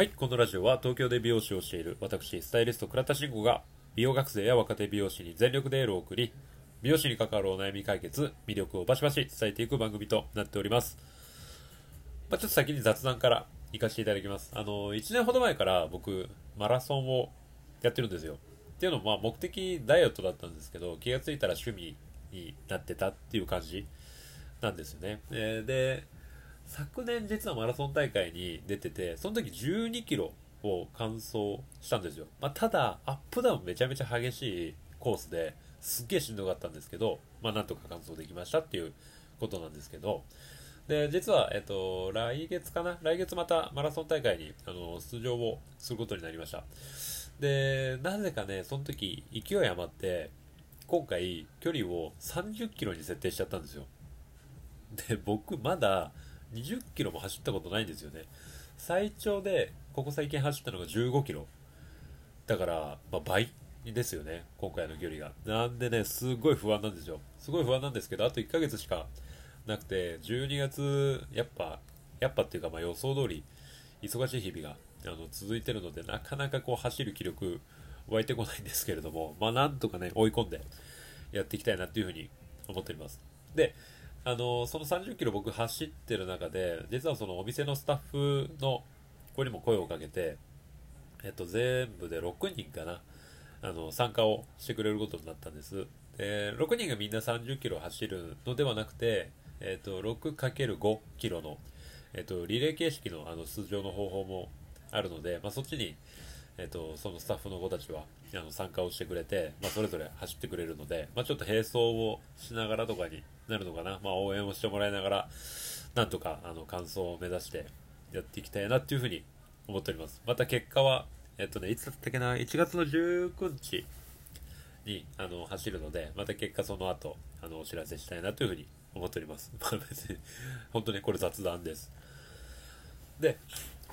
はい、このラジオは東京で美容師をしている私、スタイリスト倉田慎吾が美容学生や若手美容師に全力でエールを送り、美容師に関わるお悩み解決、魅力をバシバシ伝えていく番組となっております。まあ、ちょっと先に雑談から行かせていただきます。あの、1年ほど前から僕、マラソンをやってるんですよ。っていうのも、まあ、目的ダイエットだったんですけど、気がついたら趣味になってたっていう感じなんですよね。えーで、昨年実はマラソン大会に出てて、その時12キロを完走したんですよ。まあ、ただ、アップダウンめちゃめちゃ激しいコースで、すっげえしんどかったんですけど、まあ、なんとか完走できましたっていうことなんですけど、で、実は、えっと、来月かな？来月またマラソン大会に、あの、出場をすることになりました。で、なぜかね、その時、勢い余って、今回、距離を30キロに設定しちゃったんですよ。で、僕、まだ20キロも走ったことないんですよね。最長で、ここ最近走ったのが15キロ。だから、まあ、倍ですよね、今回の距離が。なんでね、すごい不安なんですよ。すごい不安なんですけど、あと1ヶ月しかなくて、12月、やっぱ、やっぱっていうか、まあ予想通り、忙しい日々があの続いてるので、なかなかこう走る気力湧いてこないんですけれども、まあなんとかね、追い込んでやっていきたいなっていうふうに思っております。で、あの、その30キロ僕走ってる中で、実はそのお店のスタッフの子にも声をかけて、えっと、全部で6人かな、あの、参加をしてくれることになったんです。で、6人がみんな30キロ走るのではなくて、えっと、6×5 キロの、えっと、リレー形式のあの出場の方法もあるので、まあ、そっちに、えっと、そのスタッフの子たちはあの参加をしてくれて、まあ、それぞれ走ってくれるので、まあ、ちょっと並走をしながらとかになるのかな、まあ、応援をしてもらいながら、なんとかあの完走を目指してやっていきたいなっていうふうに思っております。また結果は、えっとね、いつだったっけな、1月の19日にあの走るので、また結果その後、あのお知らせしたいなというふうに思っております。まあ別に、本当にこれ雑談です。で、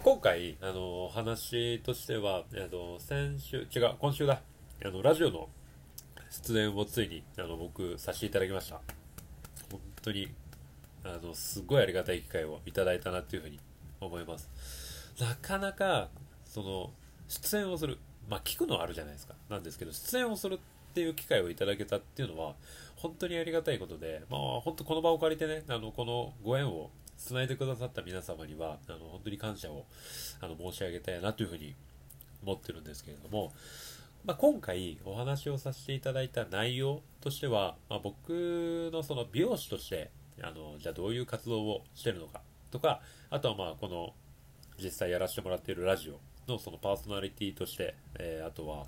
今回、あの、話としては、えっと、先週、違う、今週だ。あの、ラジオの出演をついに、あの、僕、させていただきました。当に、あの、すごいありがたい機会をいただいたなっていうふうに思います。なかなか、その、出演をする。まあ、聞くのはあるじゃないですか。なんですけど、出演をするっていう機会をいただけたっていうのは、本当にありがたいことで、まあ、本当この場を借りてね、あの、このご縁を繋いでくださった皆様には、あの、本当に感謝を、あの、申し上げたいなというふうに思ってるんですけれども、まあ、今回お話をさせていただいた内容としては、まあ、僕のその美容師として、あの、じゃあどういう活動をしてるのかとか、あとはまあ、この、実際やらせてもらっているラジオのそのパーソナリティとして、えーあとは、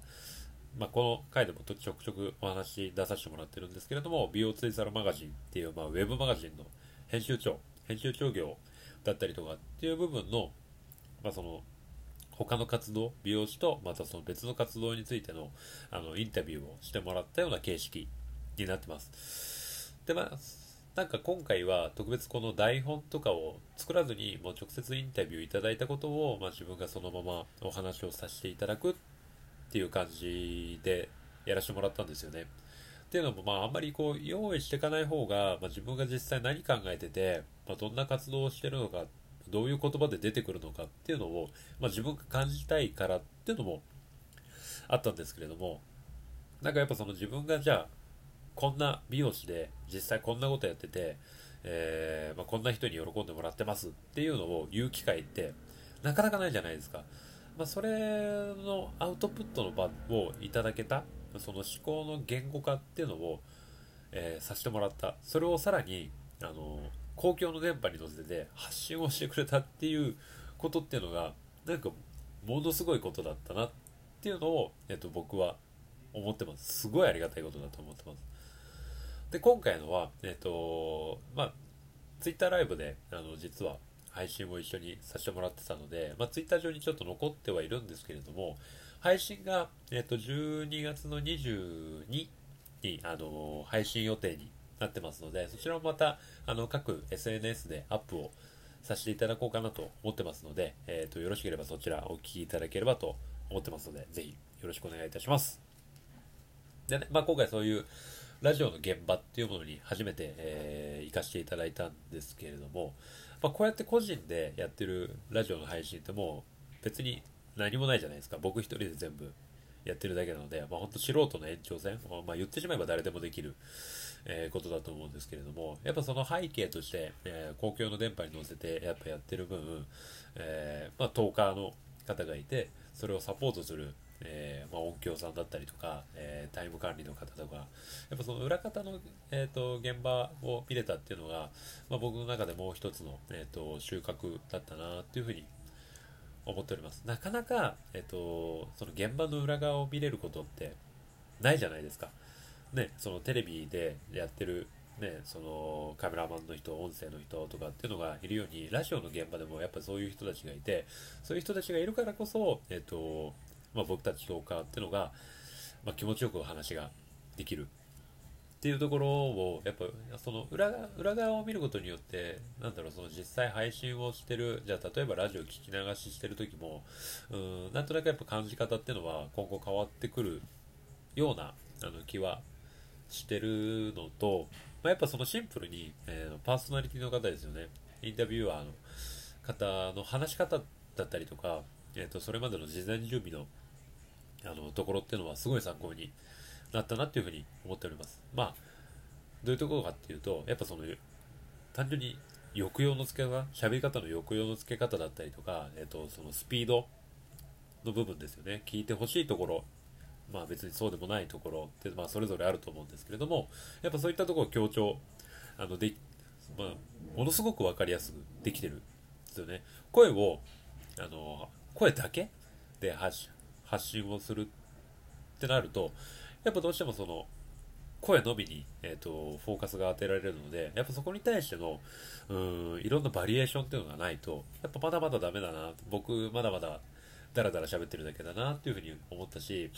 まあ、この回でもちょくちょくお話出させてもらってるんですけれども、美容ツイサルマガジンっていう、まあ、ウェブマガジンの編集長、編集長業だったりとかっていう部分の、まあ、その、他の活動、美容師とまたその別の活動についての、あの、インタビューをしてもらったような形式になってます。で、まあ、なんか今回は特別この台本とかを作らずにもう直接インタビューいただいたことを、まあ、自分がそのままお話をさせていただくっていう感じでやらせてもらったんですよね。っていうのも、まあ、あんまりこう、用意していかない方が、まあ、自分が実際何考えてて、まあ、どんな活動をしてるのか、どういう言葉で出てくるのかっていうのを、まあ、自分が感じたいからっていうのもあったんですけれども、なんかやっぱその自分がじゃあ、こんな美容師で実際こんなことやってて、えーまあ、こんな人に喜んでもらってますっていうのを言う機会ってなかなかないじゃないですか。まあ、それのアウトプットの場をいただけた、その思考の言語化っていうのを、えーさせてもらった。それをさらに、あの、公共の電波に乗せて発信をしてくれたっていうことっていうのが、なんか、ものすごいことだったなっていうのを、えっと、僕は思ってます。すごいありがたいことだと思ってます。で、今回のは、えっと、まあ、ツイッターライブで、あの、実は配信を一緒にさせてもらってたので、まあ、ツイッター上にちょっと残ってはいるんですけれども、配信が、えっと、12月の22に、あの、配信予定になってますので、そちらもまた、あの、各 SNS でアップをさせていただこうかなと思ってますので、えっと、よろしければそちらお聞きいただければと思ってますので、ぜひよろしくお願いいたします。でね、まあ、今回そういうラジオの現場っていうものに初めて、えー行かせていただいたんですけれども、まあ、こうやって個人でやってるラジオの配信ってもう別に何もないじゃないですか。僕一人で全部やってるだけなので、まあ、本当素人の延長線、まあ、言ってしまえば誰でもできる、えー、ことだと思うんですけれども、やっぱその背景として、えー、公共の電波に乗せてやっぱやってる分、えー、まあ、トーカーの方がいて、それをサポートする、えまあ、音響さんだったりとか、えタイム管理の方とか、やっぱその裏方の、えーと、現場を見れたっていうのが、まあ、僕の中でもう一つの、えーと収穫だったなっていうふうに思っております。なかなか、えっと、その現場の裏側を見れることってないじゃないですか。ね、そのテレビでやってる、ね、そのカメラマンの人、音声の人とかっていうのがいるように、ラジオの現場でもやっぱそういう人たちがいて、そういう人たちがいるからこそ、えっと、まあ、僕たちトーカーっていうのが、まあ、気持ちよくお話ができる。っていうところを、やっぱ、その裏裏側を見ることによって、なんだろう、その実際配信をしてる、じゃあ例えばラジオ聞き流ししてる時も、うん、なんとなくやっぱ感じ方っていうのは今後変わってくるようなあの気はしてるのと、まあ、やっぱそのシンプルに、えー、パーソナリティの方ですよね。インタビュアーの方の話し方だったりとか、え、ー、と、それまでの事前準備のあのところっていうのはすごい参考になったなっていうふうに思っております。まあ、どういうところかっていうと、やっぱその、単純に抑揚の付け方、喋り方の抑揚の付け方だったりとか、えっ、と、そのスピードの部分ですよね。聞いてほしいところ、まあ別にそうでもないところって、まあそれぞれあると思うんですけれども、やっぱそういったところを強調、あの、で、まあ、ものすごくわかりやすくできてるんですよね。声を、あの、声だけで発信をするってなると、やっぱどうしてもその、声のみに、えっ、ー、と、フォーカスが当てられるので、やっぱそこに対しての、うん、いろんなバリエーションっていうのがないと、やっぱまだまだダメだな、僕、まだまだ、だらだら喋ってるだけだな、っていうふうに思ったし、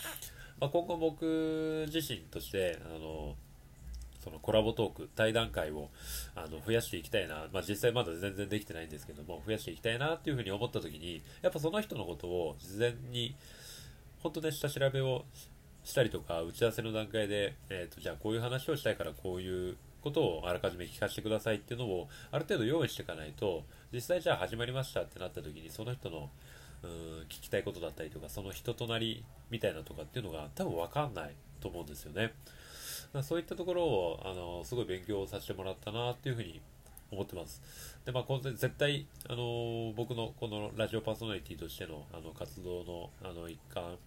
まあ、今後僕自身として、あの、そのコラボトーク、対談会をあの増やしていきたいな、まあ、実際まだ全然できてないんですけども、増やしていきたいなっていうふうに思った時に、やっぱその人のことを事前に、本当ね、下調べをしたりとか、打ち合わせの段階で、えっ、ー、と、じゃあこういう話をしたいからこういうことをあらかじめ聞かせてくださいっていうのを、ある程度用意していかないと、実際じゃあ始まりましたってなった時に、その人の、うん、聞きたいことだったりとか、その人となりみたいなとかっていうのが多分わかんないと思うんですよね。そういったところを、あの、すごい勉強させてもらったなっていうふうに思ってます。で、まあ、絶対、あの、僕のこのラジオパーソナリティとしての、あの、活動の、あの、一環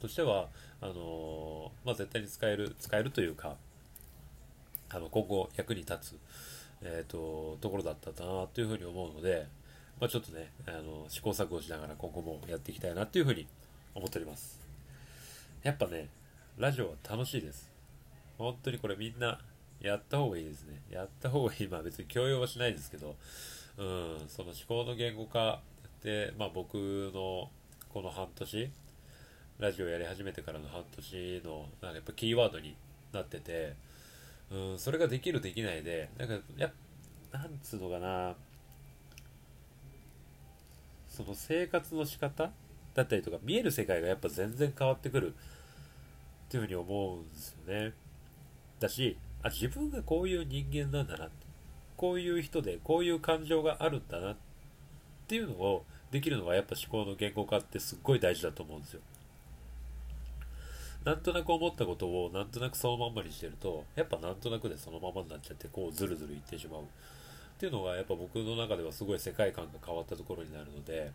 としては、あのまあ、絶対に使える、使えるというか、あの、今後役に立つ、えっ、ー、と、ところだったなというふうに思うので、まあ、ちょっとね、あの、試行錯誤しながら今後もやっていきたいなというふうに思っております。やっぱね、ラジオは楽しいです。本当にこれみんなやった方がいいですね。やった方がいい。まあ別に強要はしないですけど、うん、その思考の言語化で、まあ僕のこの半年、ラジオやり始めてからの半年の、なんかやっぱキーワードになってて、うん、それができるできないで、なんか、や、なんつうのかな、その生活の仕方だったりとか、見える世界がやっぱ全然変わってくるっていうふうに思うんですよね。だし、あ、自分がこういう人間なんだな。こういう人で、こういう感情があるんだなっていうのをできるのがやっぱ思考の言語化ってすっごい大事だと思うんですよ。なんとなく思ったことをなんとなくそのまんまにしてると、やっぱなんとなくでそのままになっちゃって、こうずるずるいってしまう。っていうのがやっぱ僕の中ではすごい世界観が変わったところになるので、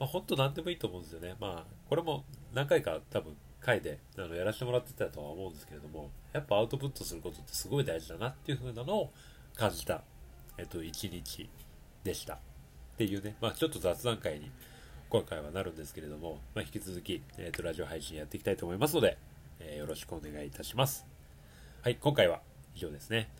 まあ本当なんでもいいと思うんですよね。まあこれも何回か多分回であのやらせてもらってたとは思うんですけれども、やっぱアウトプットすることってすごい大事だなっていう風なのを感じた、えっと、一日でした。っていうね、まあちょっと雑談会に今回はなるんですけれども、まあ、引き続き、えっ、と、ラジオ配信やっていきたいと思いますので、えー、よろしくお願いいたします。はい、今回は以上ですね。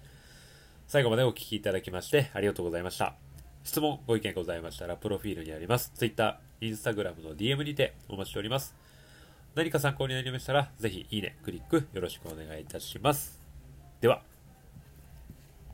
最後までお聞きいただきましてありがとうございました。質問、ご意見ございましたら、プロフィールにあります。Twitter、Instagram の DM にてお待ちしております。何か参考になりましたら、ぜひいいね、クリックよろしくお願いいたします。では。